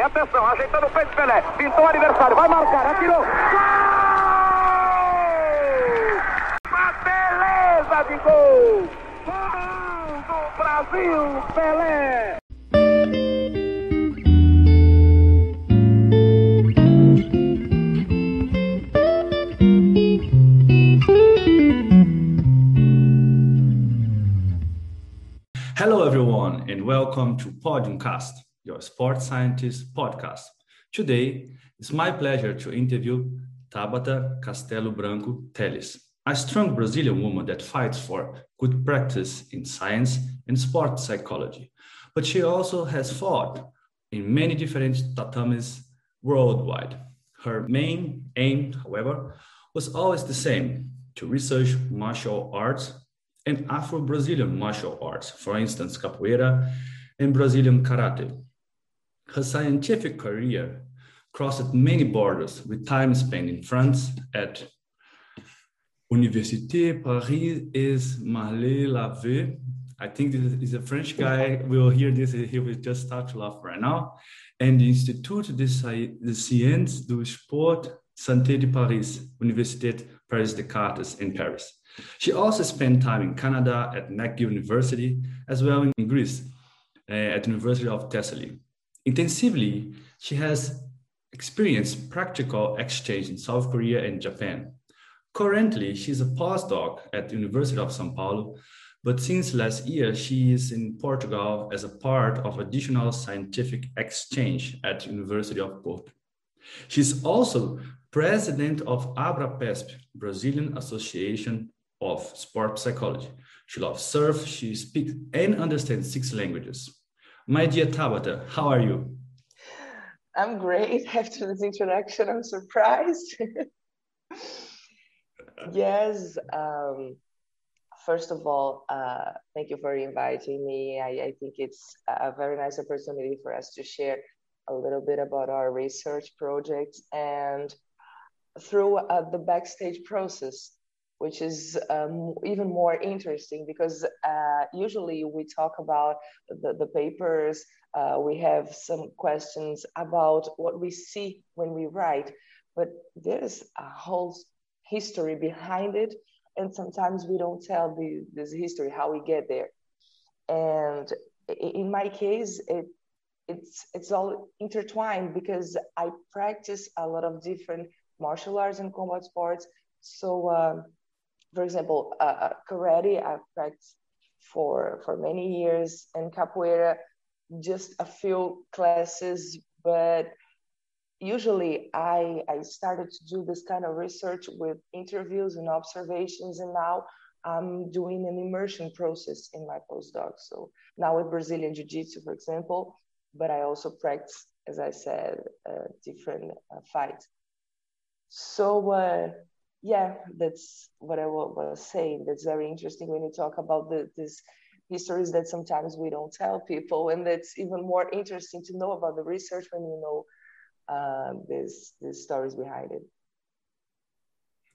área. Atenção, ajeitando o peito Pelé. Pintou o adversário, vai marcar, atirou. Gol! Uma beleza de gol! Gol do Brasil, Pelé! Hello, everyone, and welcome to Podiumcast, your sports scientist podcast. Today, it's my pleasure to interview Thabata Castelo Branco Telles, a strong Brazilian woman that fights for good practice in science and sports psychology. But she also has fought in many different tatamis worldwide. Her main aim, however, was always the same to research martial arts and Afro Brazilian martial arts, for instance, capoeira and Brazilian karate. Her scientific career crossed many borders with time spent in France at Université Paris is Marley Lave. I think this is a French guy. We'll hear this. He will just start to laugh right now. And the Institut de, Sciences du Sport Santé de Paris, Université Paris Descartes in Paris. She also spent time in Canada at McGill University, as well in Greece uh, at the University of Thessaly. Intensively, she has experienced practical exchange in South Korea and Japan. Currently, she's a postdoc at the University of São Paulo, but since last year, she is in Portugal as a part of additional scientific exchange at University of Porto. She's also president of ABRAPESP, Brazilian Association of Sport Psychology. She loves surf, she speaks and understands six languages. My dear Thabata, how are you? I'm great. After this introduction, I'm surprised. yes. Um, first of all, uh, thank you for inviting me. I, I, think it's a very nice opportunity for us to share a little bit about our research projects and through uh, the backstage process, which is um, even more interesting because uh, usually we talk about the, the papers, uh, we have some questions about what we see when we write, but there's a whole history behind it. And sometimes we don't tell the, this history, how we get there. And in my case, it, it's, it's all intertwined because I practice a lot of different martial arts and combat sports. So, um, for example, uh, karate I've practiced for for many years, and capoeira just a few classes. But usually, I I started to do this kind of research with interviews and observations, and now I'm doing an immersion process in my postdoc. So now with Brazilian Jiu Jitsu, for example, but I also practice, as I said, uh, different uh, fights. So uh, yeah, that's what I was saying. That's very interesting when you talk about the, this histories that sometimes we don't tell people, and that's even more interesting to know about the research when you know uh, this these stories behind it.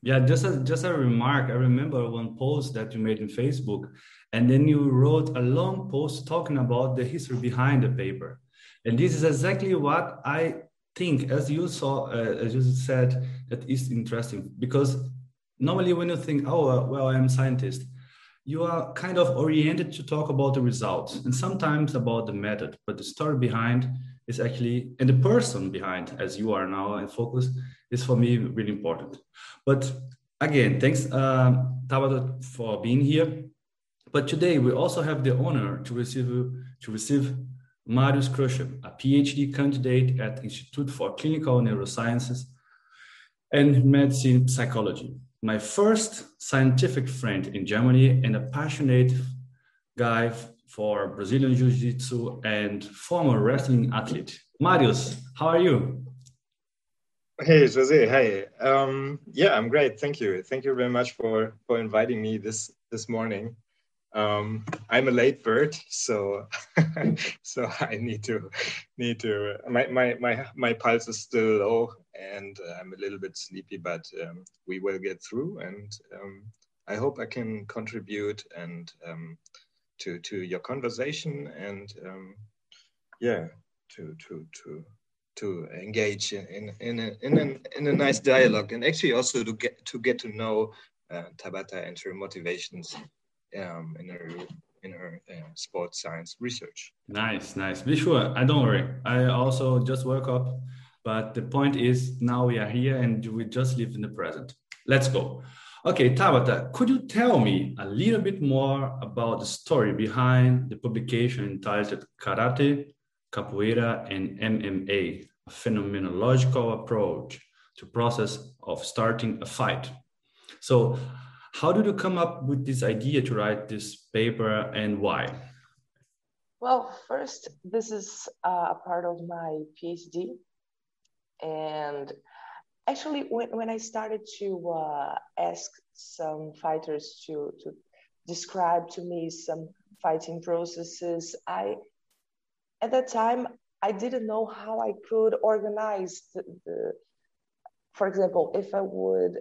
Yeah, just a, just a remark. I remember one post that you made in Facebook, and then you wrote a long post talking about the history behind the paper. And this is exactly what I think, as you saw, uh, as you said, that is interesting because normally when you think, oh, uh, well, I'm scientist, you are kind of oriented to talk about the results and sometimes about the method, but the story behind is actually, and the person behind, as you are now in focus, is for me really important. But again, thanks, uh, Thabata, for being here. But today we also have the honor to receive to receive Marius Kruscher, a PhD candidate at Institute for Clinical Neurosciences and Medicine Psychology. My first scientific friend in Germany and a passionate guy for Brazilian Jiu-Jitsu and former wrestling athlete. Marius, how are you? Hey, Jose. Hi. Um, yeah, I'm great. Thank you. Thank you very much for for inviting me this this morning. Um, I'm a late bird, so so I need to need to. My my my my pulse is still low, and uh, I'm a little bit sleepy, but um, we will get through, and um, I hope I can contribute and um, to to your conversation, and um, yeah, to to to to engage in in in a, in, a, in a nice dialogue and actually also to get to get to know uh, Thabata and her motivations um, in her in her uh, sports science research. Nice, nice. Be sure. I don't worry. I also just woke up, but the point is now we are here and we just live in the present. Let's go. Okay, Thabata, could you tell me a little bit more about the story behind the publication entitled Karate, Capoeira, and MMA, a phenomenological approach to process of starting a fight? So how did you come up with this idea to write this paper and why? Well, first, this is uh, a part of my PhD. And actually, when, when I started to uh, ask some fighters to, to describe to me some fighting processes, I, at that time, I didn't know how I could organize the, the for example, if I would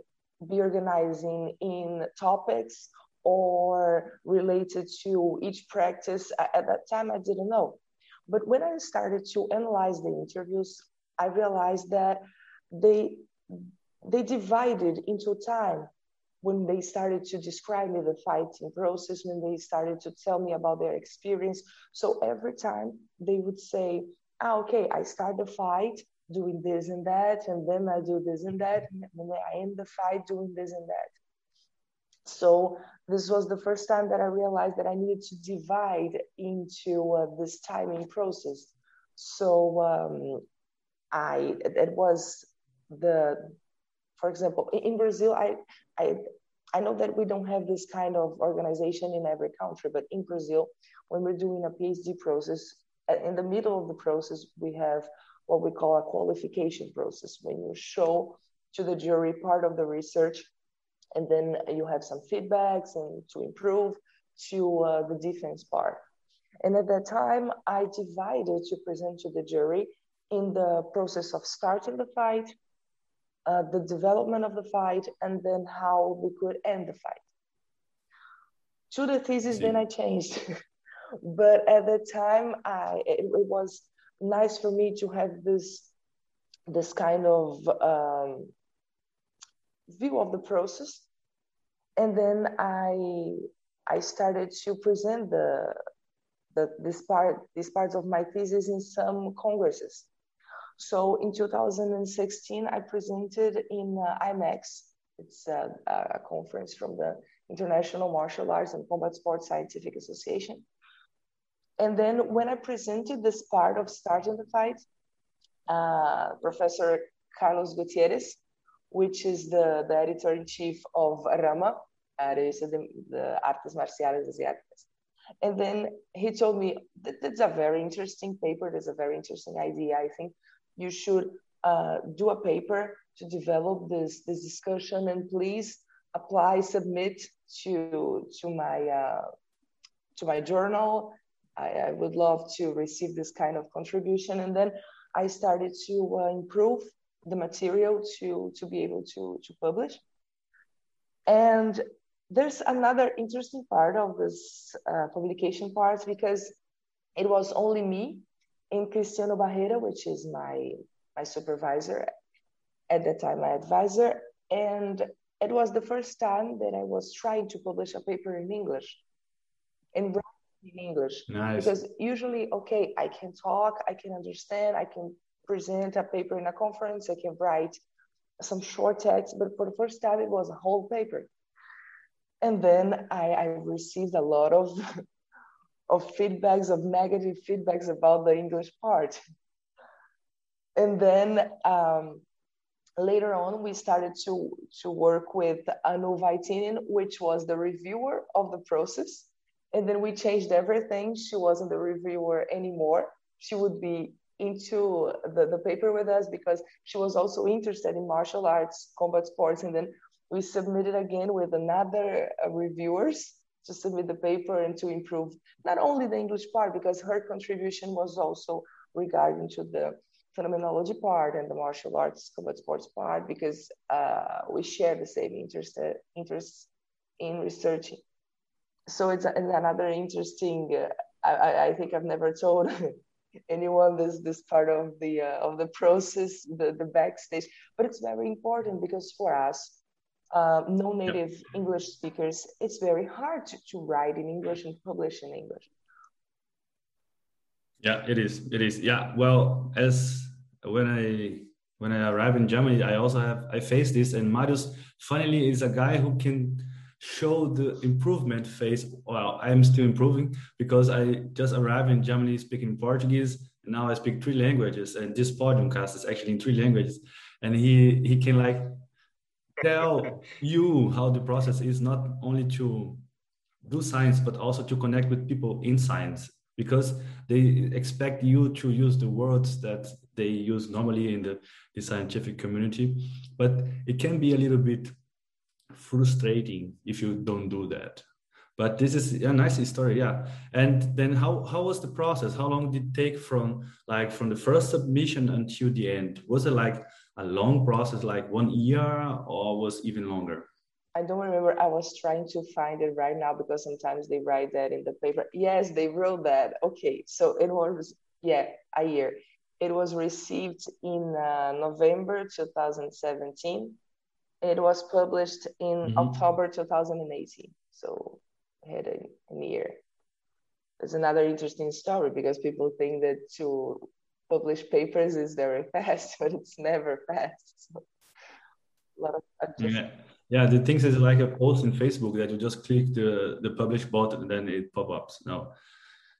be organizing in topics or related to each practice. At that time, I didn't know. But when I started to analyze the interviews, I realized that they they divided into time when they started to describe me the fighting process, when they started to tell me about their experience. So every time they would say, ah, okay, I start the fight doing this and that, and then I do this and that, and then I end the fight doing this and that. So this was the first time that I realized that I needed to divide into uh, this timing process. So um, I it was the, for example, in Brazil, I I I know that we don't have this kind of organization in every country, but in Brazil, when we're doing a PhD process, in the middle of the process, we have what we call a qualification process. When you show to the jury part of the research and then you have some feedbacks and to improve to uh, the defense part. And at that time i divided to present to the jury in the process of starting the fight uh, the development of the fight and then how we could end the fight. To the thesis then i changed. But at the time i it, it was nice for me to have this this kind of um, view of the process. And then i i started to present the the this part these parts of my thesis in some congresses. So in 2016 i presented in uh, imex it's a, a conference from the international martial arts and combat sports scientific association and then when I presented this part of starting the fight, uh, Professor Carlos Gutierrez, which is the, the editor in chief of Rama, uh, the, the Artes Marciales Asiáticas. And then he told me that that's a very interesting paper. That's a very interesting idea. I think you should uh, do a paper to develop this this discussion, and please apply, submit to to my uh, to my journal I, I, would love to receive this kind of contribution. And then I started to uh, improve the material to, to be able to, to publish. And there's another interesting part of this uh, publication part because it was only me and Cristiano Barreira, which is my, my supervisor at that time, my advisor. And it was the first time that I was trying to publish a paper in English. And in English. Nice. Because usually, okay, I can talk, I can understand, I can present a paper in a conference, I can write some short text, but for the first time, it was a whole paper. And then I, I received a lot of, of feedbacks, of negative feedbacks about the English part. And then um, later on, we started to, to work with Anu Vaittinen, which was the reviewer of the process and then we changed everything. She wasn't the reviewer anymore. She would be into the, the paper with us because she was also interested in martial arts, combat sports. And then we submitted again with another uh, reviewers to submit the paper and to improve not only the English part, because her contribution was also regarding to the phenomenology part and the martial arts combat sports part, because uh, we share the same interest, uh, interests in researching so it's, it's another interesting uh, I, I think i've never told anyone this this part of the uh, of the process, the the backstage. But it's very important because for us, uh, no native English speakers, it's very hard to, to write in English and publish in English. Yeah, it is. It is. Yeah. Well, as when I when I arrive in Germany, I also have I face this, and Marius, funnily, is a guy who can show the improvement phase. Well, I'm still improving because I just arrived in Germany speaking Portuguese, and now I speak three languages, and this podium podcast is actually in three languages, and he he can like tell you how the process is not only to do science but also to connect with people in science. Because they expect you to use the words that they use normally in the, the scientific community. But it can be a little bit frustrating if you don't do that but this is a nice story yeah and then how how was the process how long did it take from like from the first submission until the end was it like a long process like one year or was even longer I don't remember. I was trying to find it right now because sometimes they write that in the paper. Yes, they wrote that. Okay, so it was yeah a year. It was received in uh, November 2017. It was published in mm-hmm. October 2018. So I had a, a year. It's another interesting story because people think that to publish papers is very fast, but it's never fast. So a lot of. Yeah yeah the things is like a post in facebook that you just click the the publish button and then it pop ups no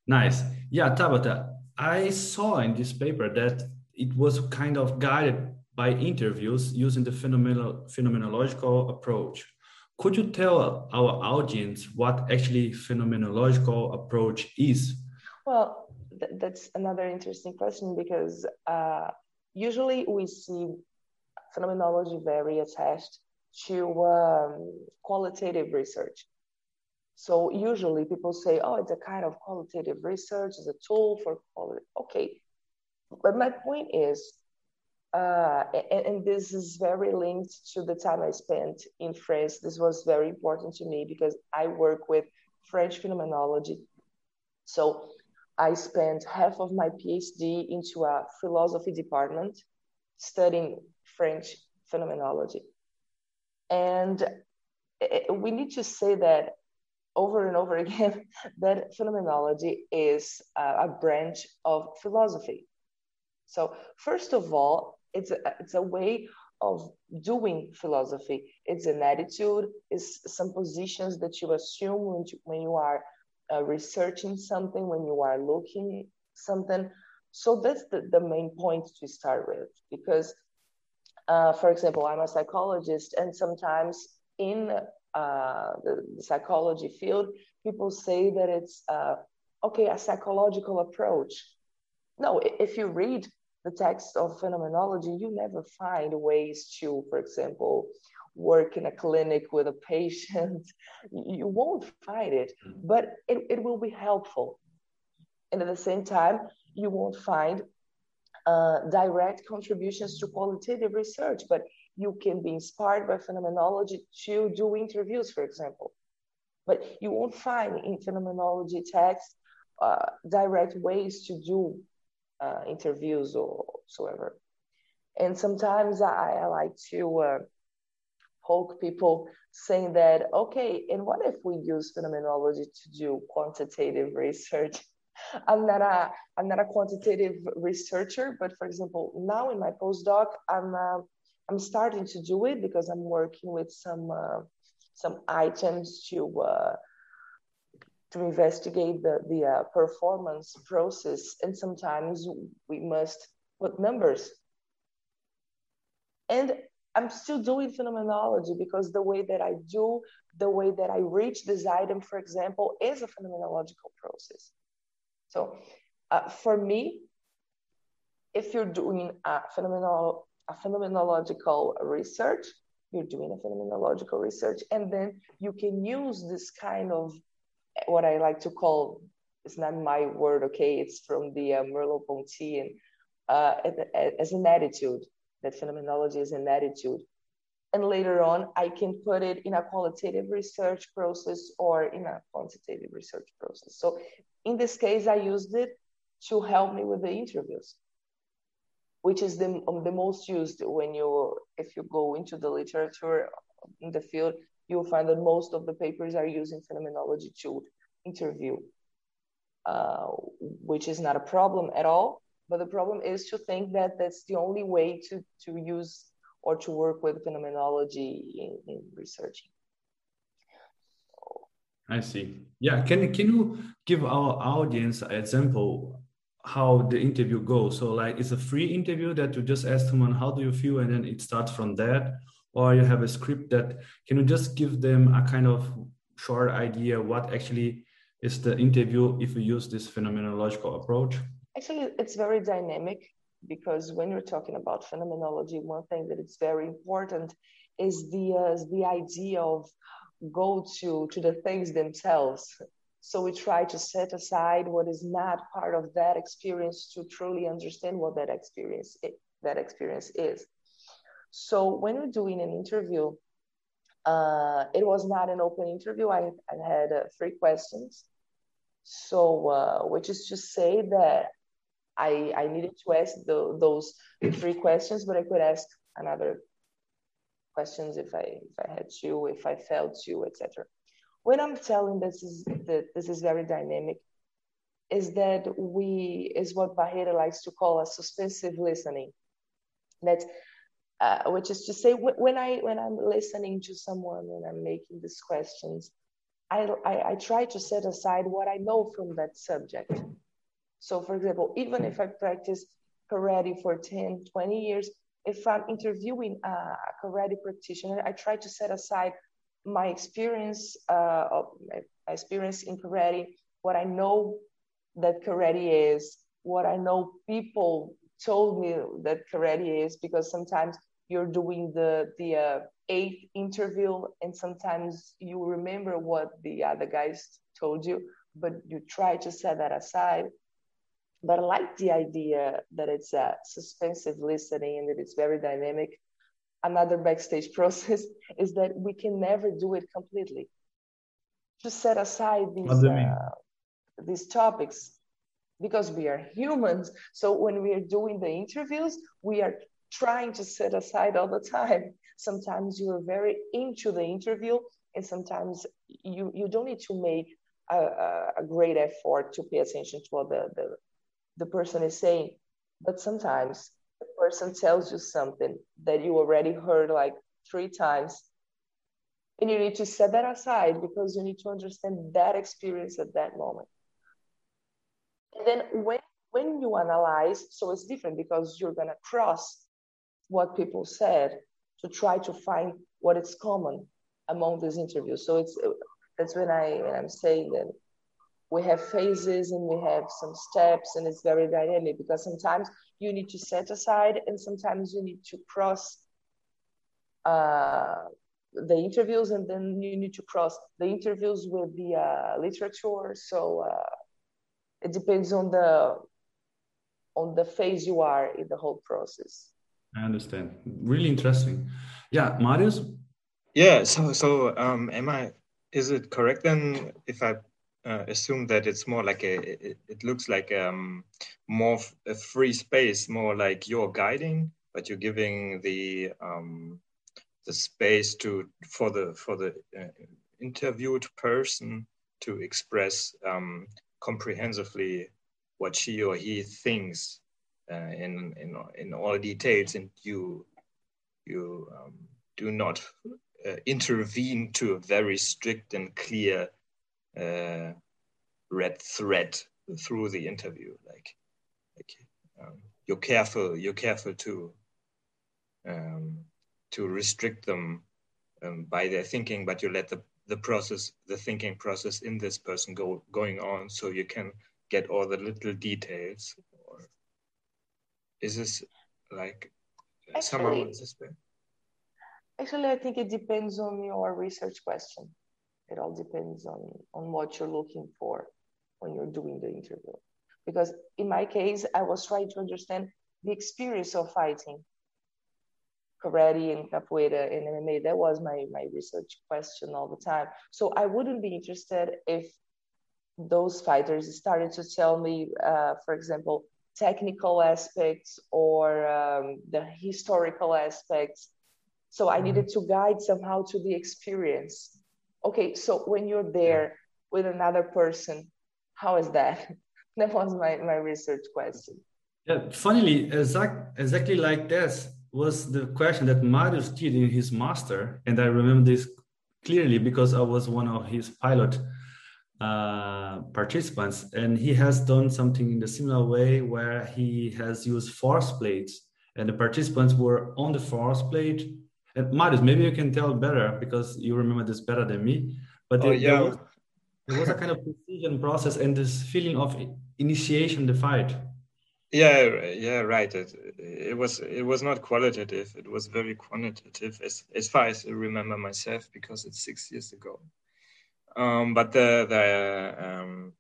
nice yeah thabata i saw in this paper that it was kind of guided by interviews using the phenomenal phenomenological approach could you tell our audience what actually phenomenological approach is well th- that's another interesting question because uh, usually we see phenomenology very attached to um, qualitative research. So usually people say, oh, it's a kind of qualitative research, it's a tool for quality. Okay. But my point is, uh, and, and, this is very linked to the time I spent in France. This was very important to me because I work with French phenomenology. So I spent half of my PhD into a philosophy department studying French phenomenology. And we need to say that over and over again that phenomenology is a branch of philosophy. So, first of all, it's a, it's a way of doing philosophy. It's an attitude, it's some positions that you assume when you, when you are uh, researching something, when you are looking something. So that's the, the main point to start with, because uh, for example, I'm a psychologist, and sometimes in uh, the, the, psychology field, people say that it's uh, okay, a psychological approach. No, if you read the text of phenomenology, you never find ways to, for example, work in a clinic with a patient. you won't find it, mm-hmm. but it, it will be helpful. And at the same time, you won't find uh, direct contributions to qualitative research, but you can be inspired by phenomenology to do interviews, for example. But you won't find in phenomenology text uh, direct ways to do uh, interviews or whatsoever. And sometimes I, I like to uh, poke people saying that, okay, and what if we use phenomenology to do quantitative research? I'm not a I'm not a quantitative researcher, but for example, now in my postdoc, I'm uh, I'm starting to do it because I'm working with some uh, some items to uh, to investigate the the uh, performance process, and sometimes we must put numbers. And I'm still doing phenomenology because the way that I do, the way that I reach this item, for example, is a phenomenological process. So uh, for me, if you're doing a phenomenal a phenomenological research, you're doing a phenomenological research, and then you can use this kind of what I like to call it's not my word, okay? It's from the uh, Merleau-Ponty and uh, as an attitude. That phenomenology is an attitude, and later on, I can put it in a qualitative research process or in a quantitative research process. So in this case, I used it to help me with the interviews, which is the, the most used when you, if you go into the literature in the field, you'll find that most of the papers are using phenomenology to interview, uh, which is not a problem at all. But the problem is to think that that's the only way to, to use or to work with phenomenology in, in researching. I see. Yeah, can can you give our audience an example how the interview goes? So like it's a free interview that you just ask someone how do you feel and then it starts from that or you have a script that can you just give them a kind of short idea what actually is the interview if you use this phenomenological approach? Actually, it's very dynamic because when you're talking about phenomenology, one thing that is very important is the uh, the idea of go to to the things themselves so we try to set aside what is not part of that experience to truly understand what that experience that experience is so when we're doing an interview uh, it was not an open interview i, I had uh, three questions so uh, which is to say that I, I needed to ask the, those three questions, but I could ask another questions if I if I had to, if I felt to, etc. When I'm telling this is that this is very dynamic, is that we is what Barreira likes to call a suspensive listening. That uh, which is to say when I when I'm listening to someone when I'm making these questions, I, I, I try to set aside what I know from that subject. So for example, even if I practice karate for 10, 20 years, if I'm interviewing a karate practitioner, I try to set aside my experience uh, my experience in karate, what I know that karate is, what I know people told me that karate is, because sometimes you're doing the the uh, eighth interview and sometimes you remember what the other guys told you, but you try to set that aside but I like the idea that it's a suspensive listening and that it's very dynamic. Another backstage process is that we can never do it completely. To set aside these uh, these topics because we are humans. So when we are doing the interviews, we are trying to set aside all the time. Sometimes you are very into the interview, and sometimes you you don't need to make a, a, great effort to pay attention to what the, the the person is saying. But sometimes the person tells you something that you already heard like three times. And you need to set that aside because you need to understand that experience at that moment. And then when when you analyze, so it's different because you're gonna cross what people said to try to find what is common among these interviews. So it's that's when I when I'm saying that we have phases and we have some steps and it's very dynamic because sometimes you need to set aside and sometimes you need to cross uh, the interviews and then you need to cross the interviews with the uh, literature so uh, it depends on the on the phase you are in the whole process i understand. Really interesting. Yeah marius? Yeah so so um am i is it correct then if i uh, assume that it's more like a it, it looks like um more a free space more like you're guiding but you're giving the um the space to for the for the uh, interviewed person to express um comprehensively what she or he thinks uh, in in in all details and you you um, do not uh, intervene to a very strict and clear uh, red thread through the interview. Like, like um, you're careful. You're careful to um, to restrict them um, by their thinking, but you let the the process, the thinking process in this person go going on, so you can get all the little details. Or is this like actually, somehow this way? Actually, I think it depends on your research question. It all depends on on what you're looking for when you're doing the interview. Because in my case i was trying to understand the experience of fighting karate and capoeira and mma that was my my research question all the time. So i wouldn't be interested if those fighters started to tell me, uh, for example, technical aspects or um, the historical aspects. So I needed to guide somehow to the experience. Okay, so when you're there with another person, how is that? that was my, my research question. Yeah, funnily, exact, exactly like this was the question that Marius did in his master. And I remember this clearly because I was one of his pilot uh, participants. And he has done something in a similar way where he has used force plates and the participants were on the force plate. And Marius, maybe you can tell better because you remember this better than me. But oh, it, yeah. there, was, there was a kind of precision process and this feeling of initiation the fight. Yeah, yeah, right. It, it was it was not qualitative. It was very quantitative, as as far as I remember myself, because it's six years ago. Um, but the the um,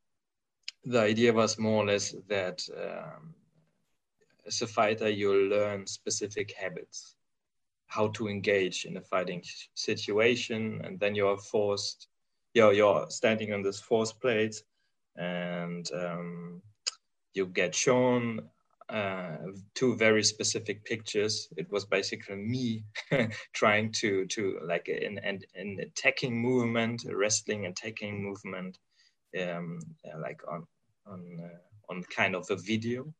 the idea was more or less that um, as a fighter, you learn specific habits, how to engage in a fighting situation, and then you're forced. You're you're standing on this force plate, and um, you get shown uh, two very specific pictures. It was basically me trying to to like an an, an attacking movement, a wrestling attacking movement, um, uh, like on on uh, on kind of a video,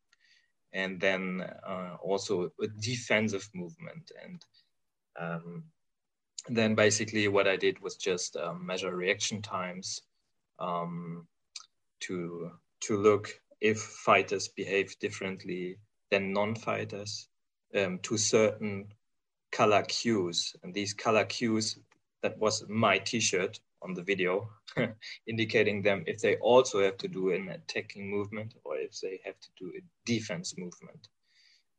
and then uh, also a defensive movement. And um, then basically what I did was just um, measure reaction times um, to to look if fighters behave differently than non-fighters um, to certain color cues. And these color cues, that was my t-shirt on the video, indicating them if they also have to do an attacking movement or if they have to do a defense movement.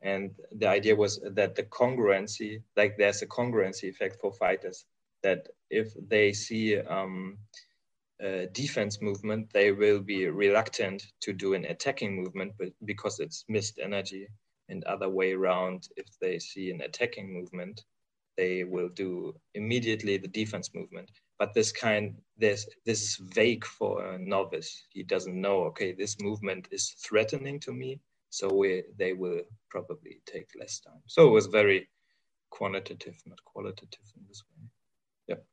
And the idea was that the congruency, like there's a congruency effect for fighters, that if they see um, defense movement, they will be reluctant to do an attacking movement but because it's missed energy. And other way around, if they see an attacking movement, they will do immediately the defense movement. But this kind, this this is vague for a novice. He doesn't know. Okay, this movement is threatening to me, so we, they will probably take less time. So it was very quantitative, not qualitative in this way. Yep.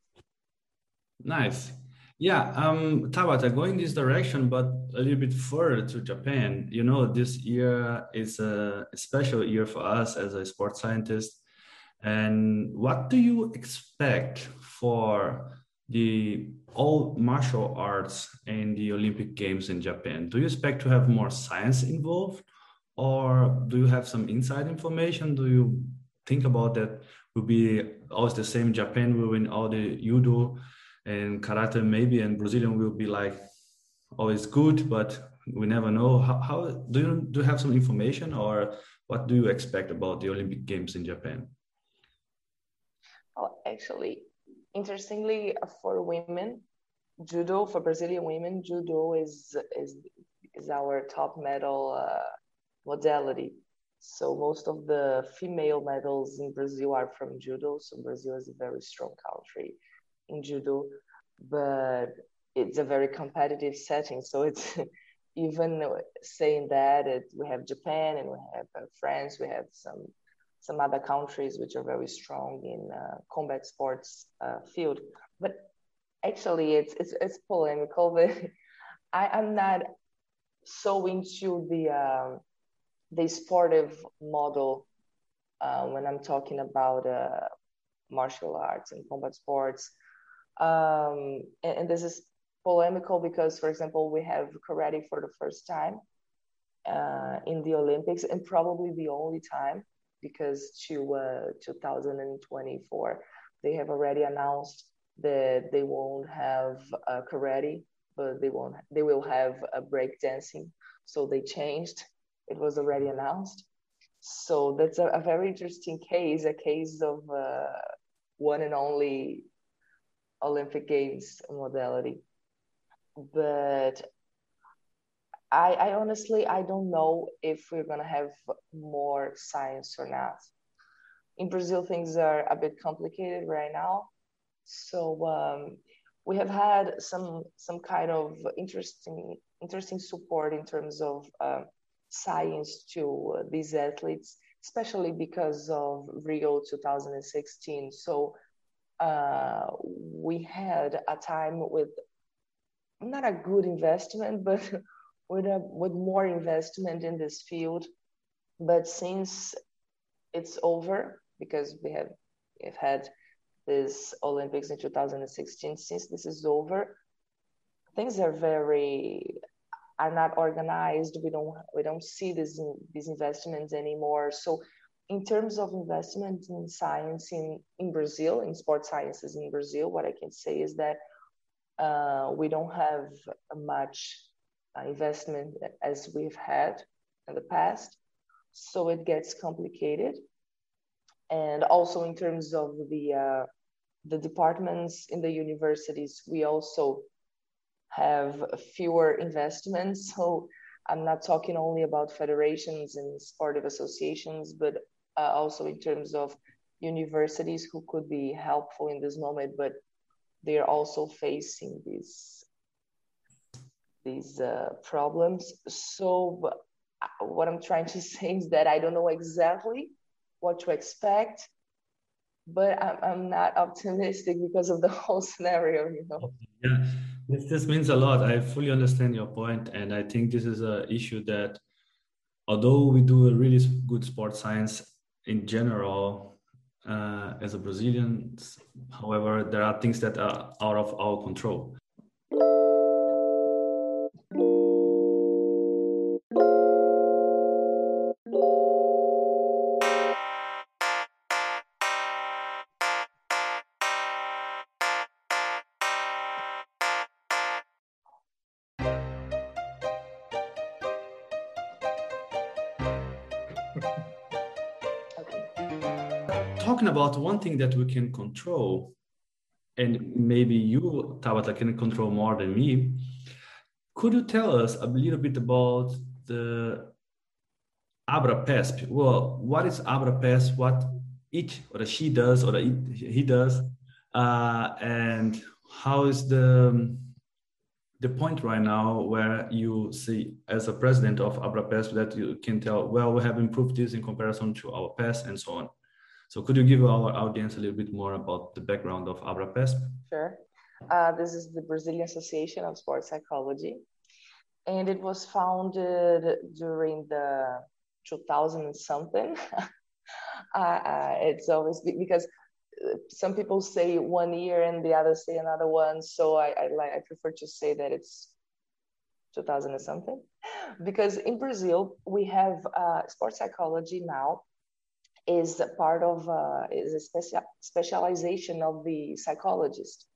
Nice. Yeah, um, Thabata, going this direction, but a little bit further to Japan. You know, this year is a special year for us as a sports scientist. And what do you expect for the all martial arts in the Olympic Games in Japan? Do you expect to have more science involved, or do you have some inside information? Do you think about that will be always the same? Japan will win all the judo and karate maybe and brazilian will be like always good but we never know. How, how do you do you have some information or what do you expect about the olympic games in japan? Oh actually interestingly for women judo for brazilian women judo is is is our top medal uh, modality. So most of the female medals in brazil are from judo. So brazil is a very strong country in judo, but it's a very competitive setting. So it's even saying that it, we have Japan and we have uh, France, we have some some other countries which are very strong in uh, combat sports uh, field. But actually, it's it's, it's polemical. But I am not so into the um, the sportive model uh, when I'm talking about uh, martial arts and combat sports um, and, and, this is polemical because, for example, we have karate for the first time uh, in the Olympics and probably the only time because to uh, 2024 they have already announced that they won't have uh, karate, but they won't. They will have a break dancing. So they changed. It was already announced. So that's a, a very interesting case, a case of uh, one and only Olympic Games modality. But I, I honestly I don't know if we're gonna have more science or not. In Brazil, things are a bit complicated right now. So um, we have had some some kind of interesting interesting support in terms of uh, science to uh, these athletes, especially because of Rio 2016. So uh, we had a time with not a good investment, but with a, with more investment in this field. But since it's over, because we have we've had this Olympics in 2016, since this is over, things are very are not organized. We don't we don't see these these investments anymore. So in terms of investment in science in, in Brazil, in sports sciences in Brazil, what I can say is that uh, we don't have much uh, investment as we've had in the past. So it gets complicated. And also in terms of the, uh, the departments in the universities, we also have fewer investments. So I'm not talking only about federations and sportive associations, but uh, also in terms of universities who could be helpful in this moment, but they're also facing these these uh, problems. So uh, what I'm trying to say is that I don't know exactly what to expect, but I'm, I'm not optimistic because of the whole scenario, you know. Yeah, this, this means a lot. I fully understand your point, and I think this is an issue that, although we do a really good sports science in general, uh, as a Brazilian. However, there are things that are out of our control. Talking about one thing that we can control, and maybe you, Thabata, can control more than me. Could you tell us a little bit about the ABRAPESP? Well, what is ABRAPESP? What it or she does or it, he does, uh, and how is the the point right now where you see as a president of ABRAPESP that you can tell, well, we have improved this in comparison to our past and so on. So could you give our audience a little bit more about the background of ABRAPESP? Sure. Uh, this is the Brazilian Association of Sports Psychology. And it was founded during the 2000 and something. uh, uh, it's always because uh, some people say one year and the others say another one. So I, I, like, I prefer to say that it's 2000 and something. Because in Brazil, we have uh, sports psychology now is part of uh, is a special specialization of the psychologist.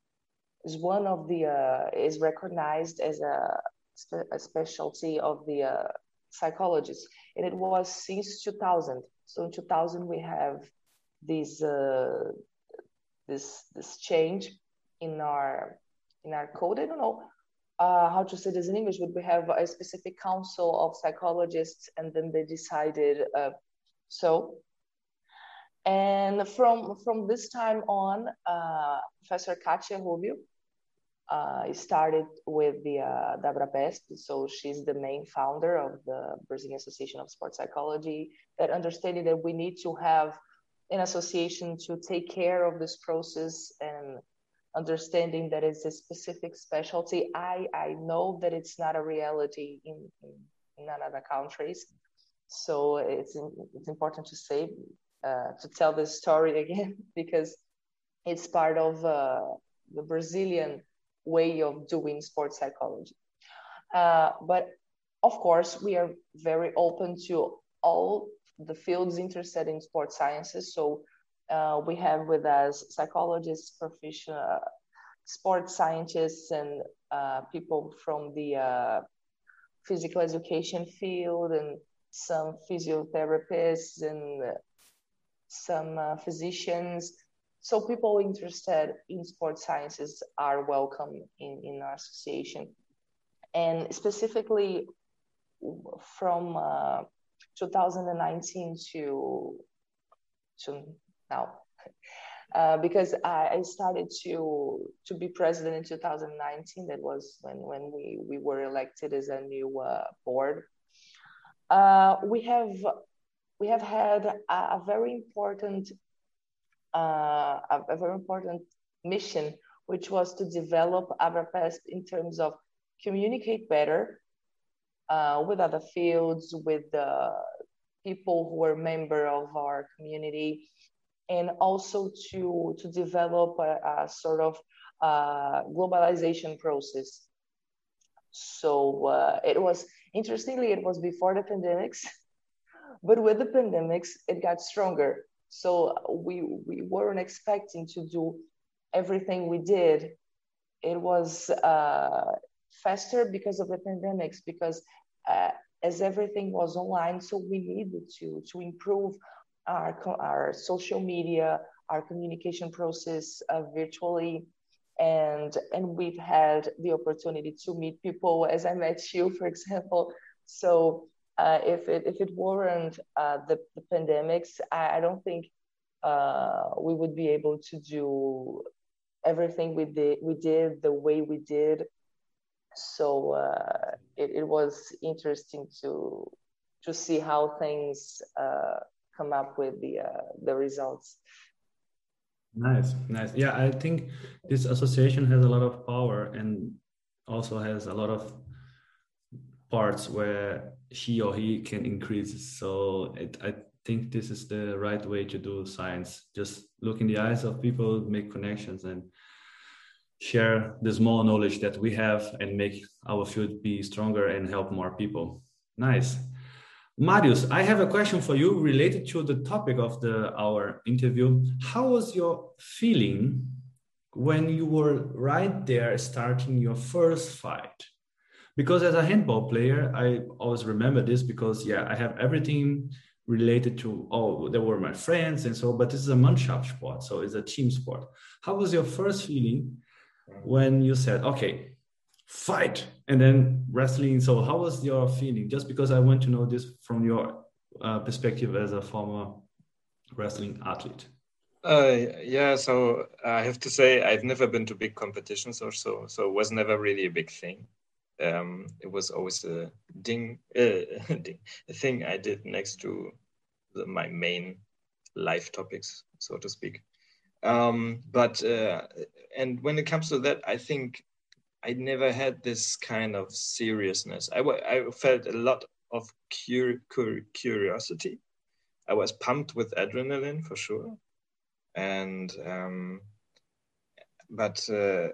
Is one of the uh, is recognized as a, spe- a specialty of the uh, psychologist. And it was since 2000 so in 2000 we have this uh, this this change in our in our code. I don't know uh, how to say this in english but we have a specific council of psychologists and then they decided uh, so and from, from this time on, uh, Professor Katia Rubio uh, started with the uh, ABRAPESP. So she's the main founder of the Brazilian Association of Sports Psychology, that understanding that we need to have an association to take care of this process and understanding that it's a specific specialty. I, I know that it's not a reality in, in, in other countries. So it's, it's important to say uh, to tell this story again because it's part of uh, the Brazilian way of doing sports psychology. Uh, but of course, we are very open to all the fields interested in sports sciences. So uh, we have with us psychologists, professional sports scientists, and uh, people from the physical education field and some physiotherapists and some uh, physicians. So people interested in sports sciences are welcome in, in our association. And specifically from uh, 2019 to, to now, uh, because I, I, started to to be president in 2019. That was when when we we were elected as a new uh, board. Uh, we have we have had a, a very important uh, a, a, very important mission, which was to develop ABRAPESP in terms of communicate better uh, with other fields, with the people who are member of our community, and also to to develop a, a sort of uh, globalization process. So uh, it was interestingly it was before the pandemics, but with the pandemics it got stronger. So we we weren't expecting to do everything we did. It was uh, faster because of the pandemics because uh, as everything was online, so we needed to to improve our our social media, our communication process uh, virtually, and and we've had the opportunity to meet people as I met you, for example. So uh, if it if it weren't uh, the, the pandemics, I, I don't think uh, we would be able to do everything we did we did the way we did so uh, it, it, was interesting to to see how things uh, come up with the uh, the results. Nice, nice. Yeah, I think this association has a lot of power and also has a lot of parts where she or he can increase. So it, I think this is the right way to do science. Just look in the eyes of people, make connections, and share the small knowledge that we have and make our field be stronger and help more people. Nice. Marius, I have a question for you related to the topic of the our interview. How was your feeling when you were right there starting your first fight? Because as a handball player, I always remember this because yeah, I have everything related to oh, they were my friends and so, but this is a Mannschaft sport, so it's a team sport. How was your first feeling when you said, okay, fight, and then wrestling? So, how was your feeling? Just because I want to know this from your uh, perspective as a former wrestling athlete. Uh, yeah, so I have to say I've never been to big competitions or so, so it was never really a big thing. Um, it was always a ding, uh, ding, a thing I did next to the, my main life topics, so to speak. Um, but uh, and when it comes to that, I think I never had this kind of seriousness. I, I felt a lot of cur- cur- curiosity. I was pumped with adrenaline for sure, and um, but uh,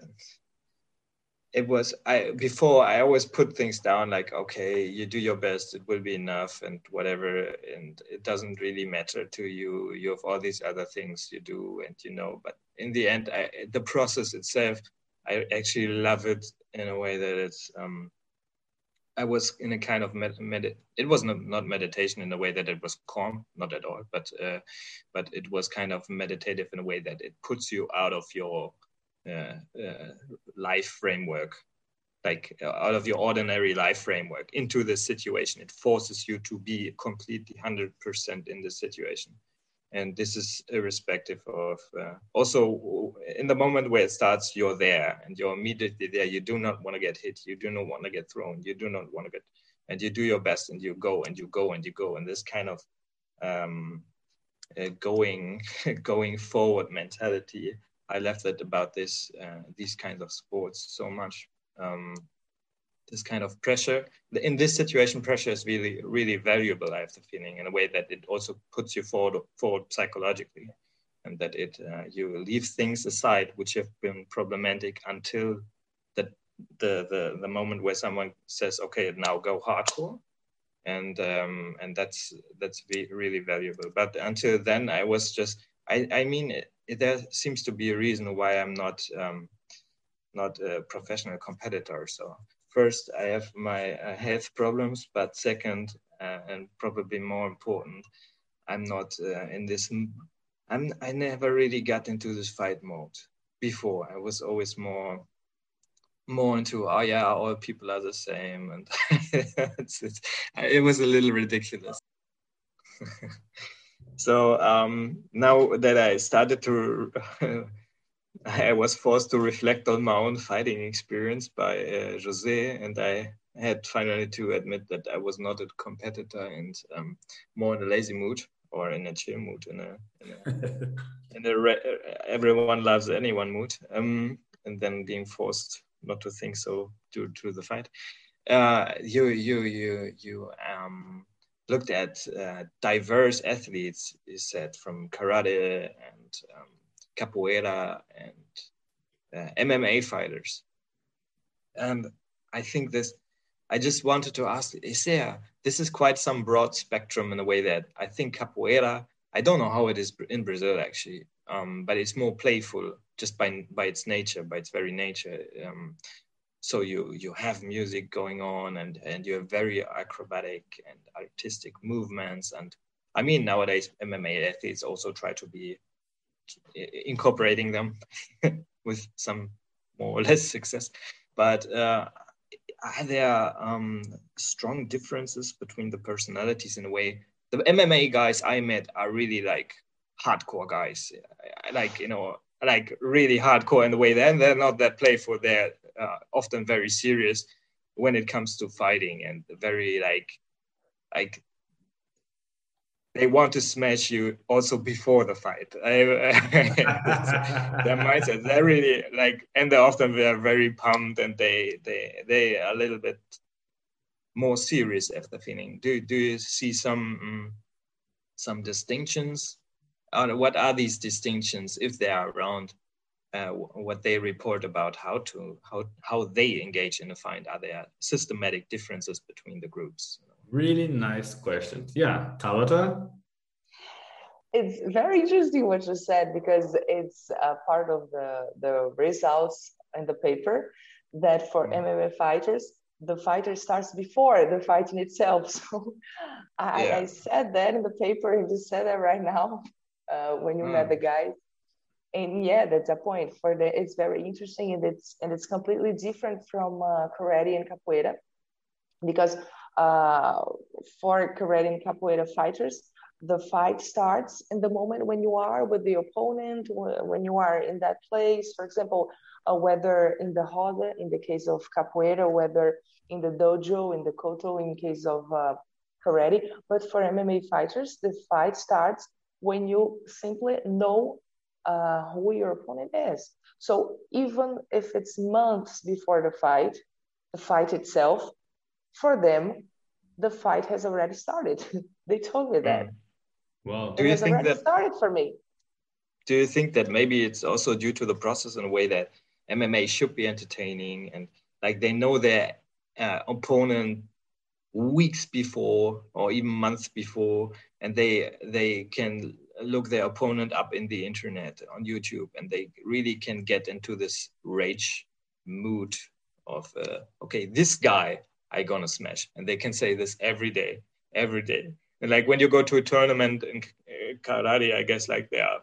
it was i before i always put things down like okay you do your best it will be enough and whatever and it doesn't really matter to you. You have all these other things you do and you know but in the end I, the process itself i actually love it in a way that it's um i was in a kind of med, med it was not, not meditation in a way that it was calm not at all but uh, but it was kind of meditative in a way that it puts you out of your life framework like uh, out of your ordinary life framework into the situation. It forces you to be completely 100% in the situation. And this is irrespective of uh, also in the moment where it starts you're there and you're immediately there. You do not want to get hit. You do not want to get thrown. You do not want to get and you do your best and you go and you go and you go. And this kind of um, uh, going going forward mentality I left it about this uh, these kinds of sports so much. Um, this kind of pressure in this situation, pressure is really really valuable. I have the feeling in a way that it also puts you forward forward psychologically, and that it uh, you leave things aside which have been problematic until the, the the the moment where someone says, "Okay, now go hardcore." and um, and that's that's really valuable. But until then, I was just I I mean there seems to be a reason why I'm not um, not a professional competitor. So first, I have my uh, health problems, but second, uh, and probably more important, I'm not uh, in this. I'm I never really got into this fight mode before. I was always more more into oh yeah all people are the same and it was a little ridiculous So um, now that I started to, I was forced to reflect on my own fighting experience by uh, Jose, and I had finally to admit that I was not a competitor and um, more in a lazy mood or in a chill mood, in a, in a, in a re- everyone loves anyone mood, um, and then being forced not to think so due to the fight. Uh, you you you you um, looked at uh, diverse athletes, you said, from karate and um, capoeira and uh, MMA fighters. And I think this, I just wanted to ask, is there, this is quite some broad spectrum in a way that I think capoeira, I don't know how it is in Brazil actually, um, but it's more playful just by, by its nature, by its very nature. Um, so you you have music going on and and you have very acrobatic and artistic movements. And i mean nowadays mma athletes also try to be incorporating them with some more or less success. But uh, are there um, strong differences between the personalities in a way? The mma guys i met are really like hardcore guys. Like you know like really hardcore in the way then they're not that playful. They're uh, often very serious when it comes to fighting and very like like they want to smash you also before the fight. their mindset. They're really like, and they often they are very pumped and they they they are a little bit more serious after feeling. Do do you see some um, some distinctions? Uh, what are these distinctions if they are around uh, what they report about how to how how they engage in a fight are there systematic differences between the groups really nice questions yeah thabata it's very interesting what you said because it's a part of the the results in the paper that for mm. mma fighters the fighter starts before the fighting itself so I, yeah. I, said that in the paper and just said that right now uh, when you mm. met the guys and yeah that's a point for the it's very interesting and it's and it's completely different from uh, karate and capoeira because uh, for karate and capoeira fighters the fight starts in the moment when you are with the opponent when you are in that place. For example uh, whether in the roda in the case of capoeira whether in the dojo in the koto in case of uh, karate. But for mma fighters the fight starts when you simply know uh, who your opponent is. So even if it's months before the fight, the fight itself, for them, the fight has already started. they told me that. Mm. Wow. Do you think that started for me? Do you think that maybe it's also due to the process in a way that MMA should be entertaining and like they know their uh, opponent weeks before or even months before and they they can look their opponent up in the internet on YouTube, and they really can get into this rage mood of uh, okay, this guy I gonna smash, and they can say this every day, every day. And like when you go to a tournament in uh, karate, I guess like there are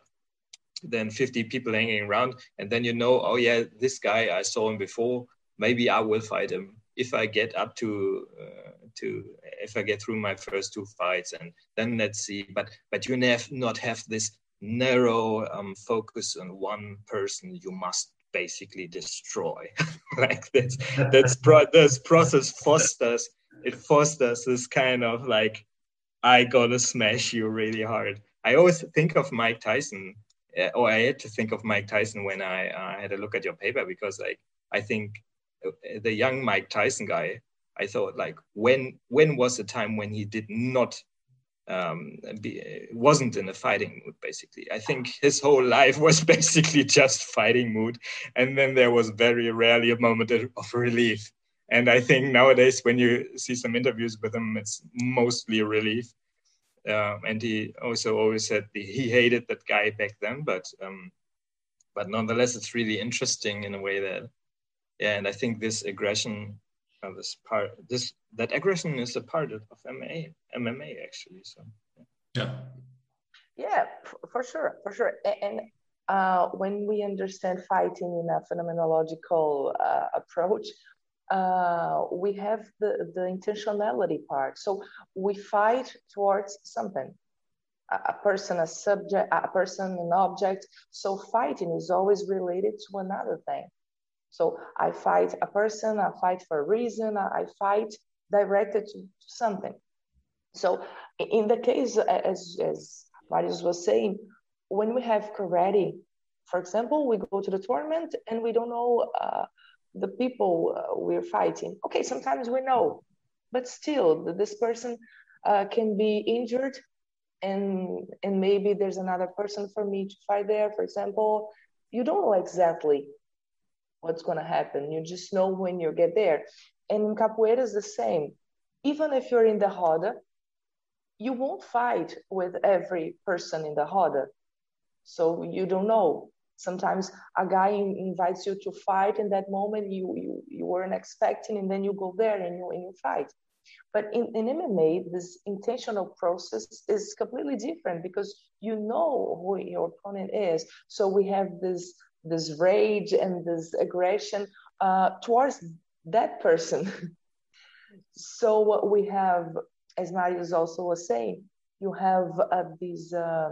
then 50 people hanging around, and then you know, oh yeah, this guy I saw him before. Maybe I will fight him if I get up to uh, to if I get through my first two fights, and then let's see. But but you never not have this narrow um, focus on one person. You must basically destroy like this. That's pro- this process fosters it fosters this kind of like I gotta smash you really hard. I always think of Mike Tyson, uh, or I had to think of Mike Tyson when I uh, had a look at your paper because like I think the young Mike Tyson guy I thought like when when was the time when he did not um, be, wasn't in a fighting mood basically. I think his whole life was basically just fighting mood, and then there was very rarely a moment of relief. And I think nowadays when you see some interviews with him, it's mostly relief. Um, and he also always said he hated that guy back then, but um, but nonetheless, it's really interesting in a way that. And I think this aggression of this part this that aggression is a part of MMA MMA actually so yeah yeah for sure for sure and uh, when we understand fighting in a phenomenological uh, approach uh, we have the, the intentionality part so we fight towards something a person, a subject, a person, an object. So fighting is always related to another thing. So I fight a person, I fight for a reason, I fight directed to something. So in the case, as, as Marius was saying, when we have karate, for example, we go to the tournament and we don't know uh, the people uh, we're fighting. Okay, sometimes we know, but still, this person uh, can be injured, and and maybe there's another person for me to fight there. For example, you don't know exactly what's going to happen. You just know when you get there. And in capoeira is the same. Even if you're in the roda, you won't fight with every person in the roda. So you don't know. Sometimes a guy invites you to fight, in that moment you you, you weren't expecting, and then you go there and you and you fight. But in, in MMA, this intentional process is completely different because you know who your opponent is. So we have this this rage and this aggression uh, towards that person. so what we have, as Marius also was saying, you have uh, these uh,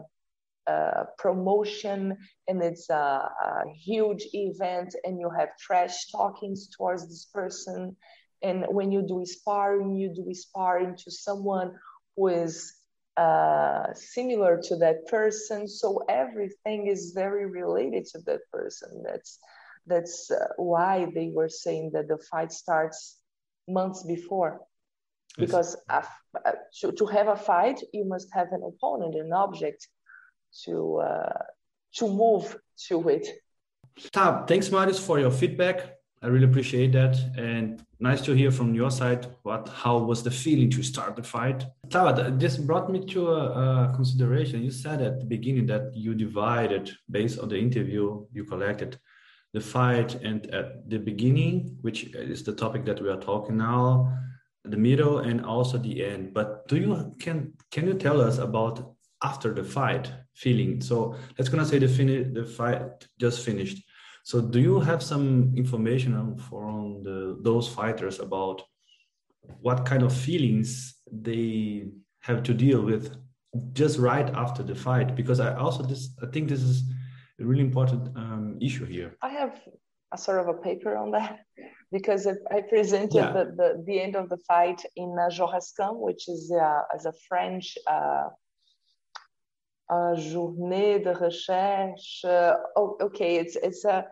uh, promotion and it's a, a, huge event and you have trash talkings towards this person and when you do sparring you do sparring to someone who is uh, similar to that person so everything is very related to that person that's that's uh, why they were saying that the fight starts months before because uh, to, to have a fight you must have an opponent an object to uh, to move to it. Tab, thanks, Marius, for your feedback. I really appreciate that, and nice to hear from your side. What, how was the feeling to start the fight? Tab, this brought me to a, a consideration. You said at the beginning that you divided based on the interview you collected the fight, and at the beginning, which is the topic that we are talking now, the middle, and also the end. But do you can can you tell us about after the fight feeling. So let's gonna say the finish the fight just finished. So do you have some information from the, those fighters about what kind of feelings they have to deal with just right after the fight? Because I also this I think this is a really important um, issue here. I have a sort of a paper on that because I presented yeah. the, the, the end of the fight in uh, JORRESCAM, which is uh, as a French uh, a journée de recherche. Oh, okay, it's it's a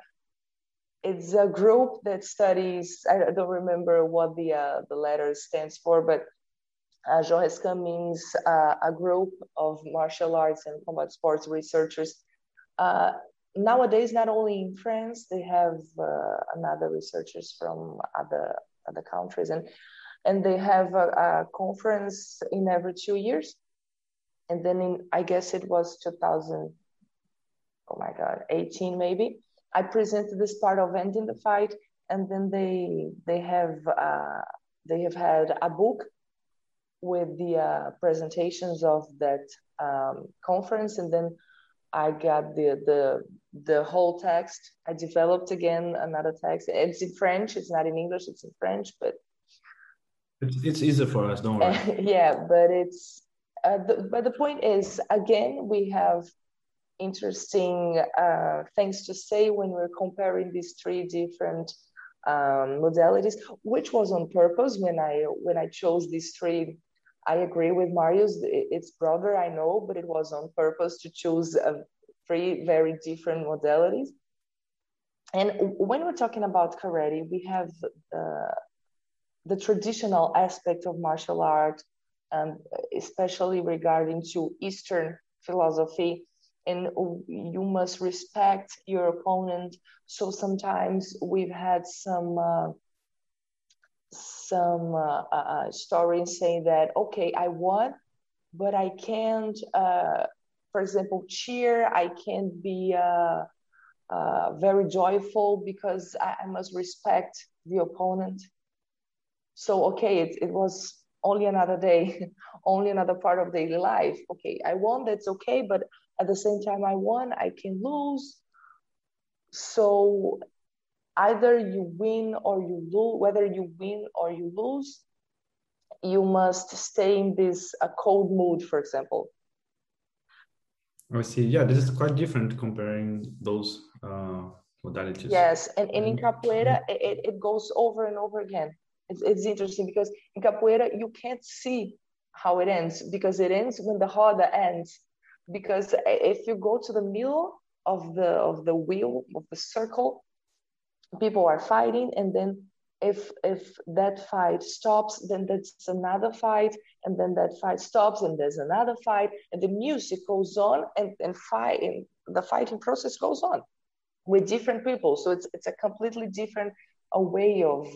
it's a group that studies. I don't remember what the uh, the letter stands for, but uh, JORRESCAM means uh, a group of martial arts and combat sports researchers. Uh, nowadays, not only in France, they have uh, another researchers from other other countries, and and they have a, a conference in every two years and then in i guess it was 2000 oh my god 18 maybe i presented this part of ending the fight and then they they have uh, they have had a book with the uh, presentations of that um, conference. And then i got the the the whole text. I developed again another text. It's in french. It's not in english. It's in french but it's, it's easier for us don't worry. Yeah but it's uh, the, but the point is, again, we have interesting uh, things to say when we're comparing these three different um, modalities, which was on purpose when I when I chose these three. I agree with Marius; it's broader, I know, but it was on purpose to choose uh, three very different modalities. And when we're talking about karate, we have the, the traditional aspect of martial art and especially regarding to Eastern philosophy. And you must respect your opponent. So sometimes we've had some uh, some uh, uh, uh stories saying that okay, I won, but I can't, uh, for example, cheer. I can't be uh, very joyful because I, I must respect the opponent. So okay, it, it was only another day, only another part of daily life. Okay, I won, that's okay, but at the same time, I won, I can lose. So either you win or you lose, whether you win or you lose, you must stay in this a cold mood, for example. I see. Yeah, this is quite different comparing those uh, modalities. Yes, and, and in capoeira, it, it goes over and over again. It's, it's interesting because in capoeira, you can't see how it ends because it ends when the roda ends. Because if you go to the middle of the of the wheel of the circle, people are fighting, and then if if that fight stops, then that's another fight, and then that fight stops, and there's another fight, and the music goes on, and and fight, and the fighting process goes on with different people. So it's it's a completely different a way of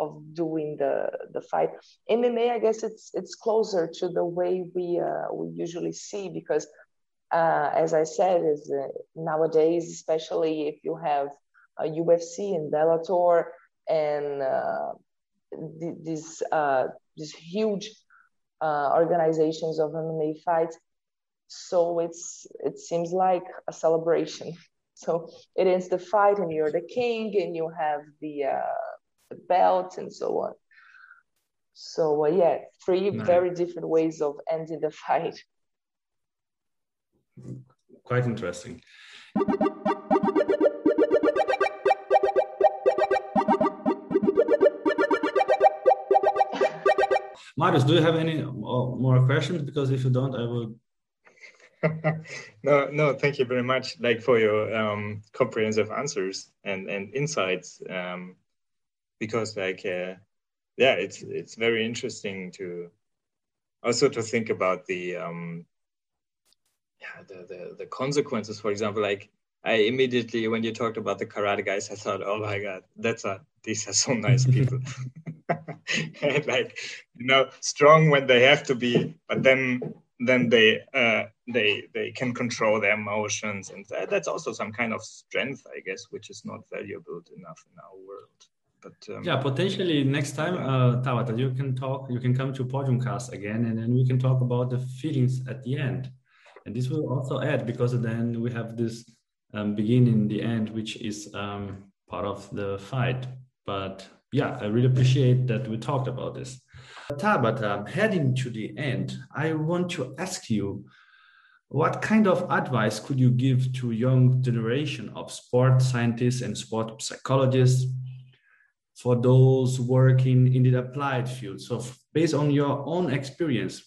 of doing the the fight. MMA, I guess it's it's closer to the way we uh, we usually see because, uh, as I said, is uh, nowadays, especially if you have a UFC and Bellator and uh, th- these uh, these huge uh, organizations of MMA fights. So it's it seems like a celebration. So it ends the fight, and you're the king, and you have the, uh, the belt, and so on. So uh, yeah, three nice. very different ways of ending the fight. Quite interesting. Marius, do you have any uh, more questions? Because if you don't, I will no, no, thank you very much, like for your um, comprehensive answers and and insights. Um, because like, uh, yeah, it's it's very interesting to also to think about the um, yeah the, the the consequences. For example, like I immediately when you talked about the karate guys, I thought, oh my god, that's a these are so nice people. and like you know, strong when they have to be, but then then they uh, they they can control their emotions, and that, that's also some kind of strength, I guess, which is not valuable enough in our world. But um, yeah, potentially next time, uh, Thabata, you can talk, you can come to Podiumcast again, and then we can talk about the feelings at the end. And this will also add because then we have this um, beginning, the end, which is um, part of the fight. But yeah, I really appreciate that we talked about this. Thabata, heading to the end, I want to ask you what kind of advice could you give to young generation of sport scientists and sport psychologists for those working in the applied field? So based on your own experience,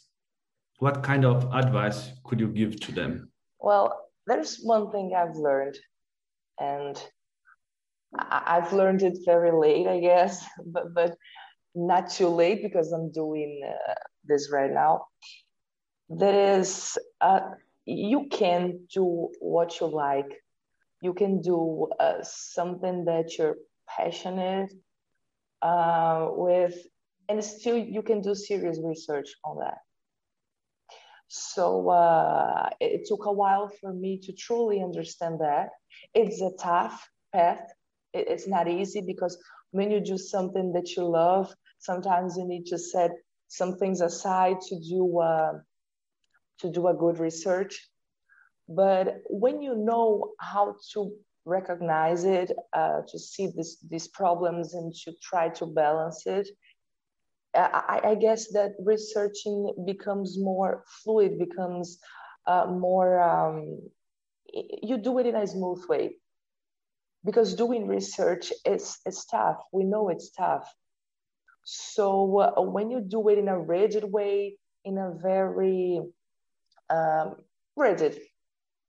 what kind of advice could you give to them? Well, there's one thing I've learned, and I've learned it very late, I guess, but but not too late because I'm doing uh, this right now. That is, uh, you can do what you like. You can do uh, something that you're passionate uh, with, and still you can do serious research on that. So uh, it took a while for me to truly understand that. It's a tough path. It's not easy because when you do something that you love, sometimes you need to set some things aside to do uh, to do a good research but when you know how to recognize it uh, to see this, these problems and to try to balance it. I, I guess that researching becomes more fluid becomes uh, more um, you do it in a smooth way. Because doing research is, is tough. We know it's tough. So uh, when you do it in a rigid way, in a very um, rigid,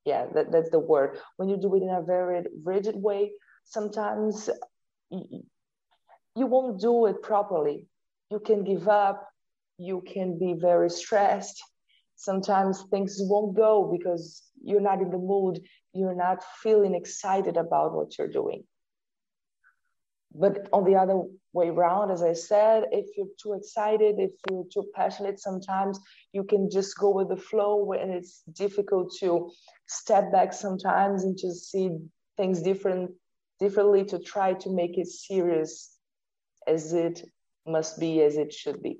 yeah, that, that's the word. When you do it in a very rigid way, sometimes you, you won't do it properly. You can give up. You can be very stressed. Sometimes things won't go because you're not in the mood. You're not feeling excited about what you're doing. But on the other way around, as I said, if you're too excited, if you're too passionate, sometimes you can just go with the flow and it's difficult to step back sometimes and just see things different differently to try to make it serious as it must be, as it should be.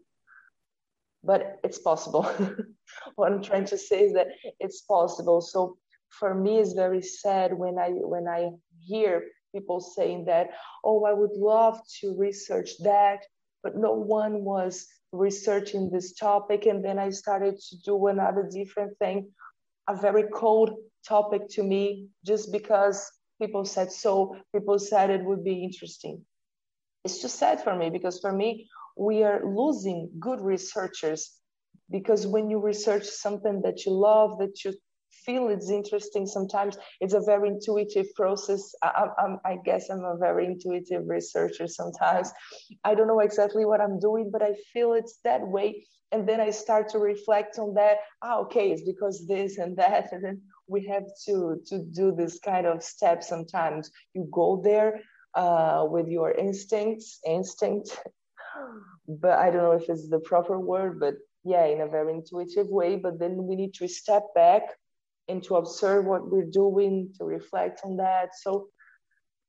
But it's possible. what I'm trying to say is that it's possible. So for me, it's very sad when I when I hear people saying that, oh, I would love to research that, but no one was researching this topic. And then I started to do another different thing. a very cold topic to me just because people said so, people said it would be interesting. It's just sad for me because for me, we are losing good researchers because when you research something that you love, that you feel it's interesting, sometimes it's a very intuitive process. I, I, I guess I'm a very intuitive researcher sometimes. I don't know exactly what I'm doing, but I feel it's that way. And then I start to reflect on that. Ah, okay, it's because this and that. And then we have to to do this kind of step sometimes you go there uh, with your instincts instinct but i don't know if it's the proper word but yeah in a very intuitive way but then we need to step back and to observe what we're doing to reflect on that. So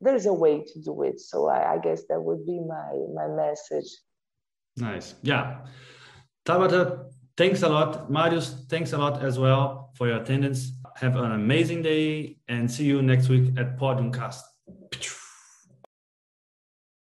there's a way to do it. So i, I guess that would be my my message. Nice. Yeah. Thabata thanks a lot. Marius thanks a lot as well for your attendance. Have an amazing day and see you next week at Podiumcast.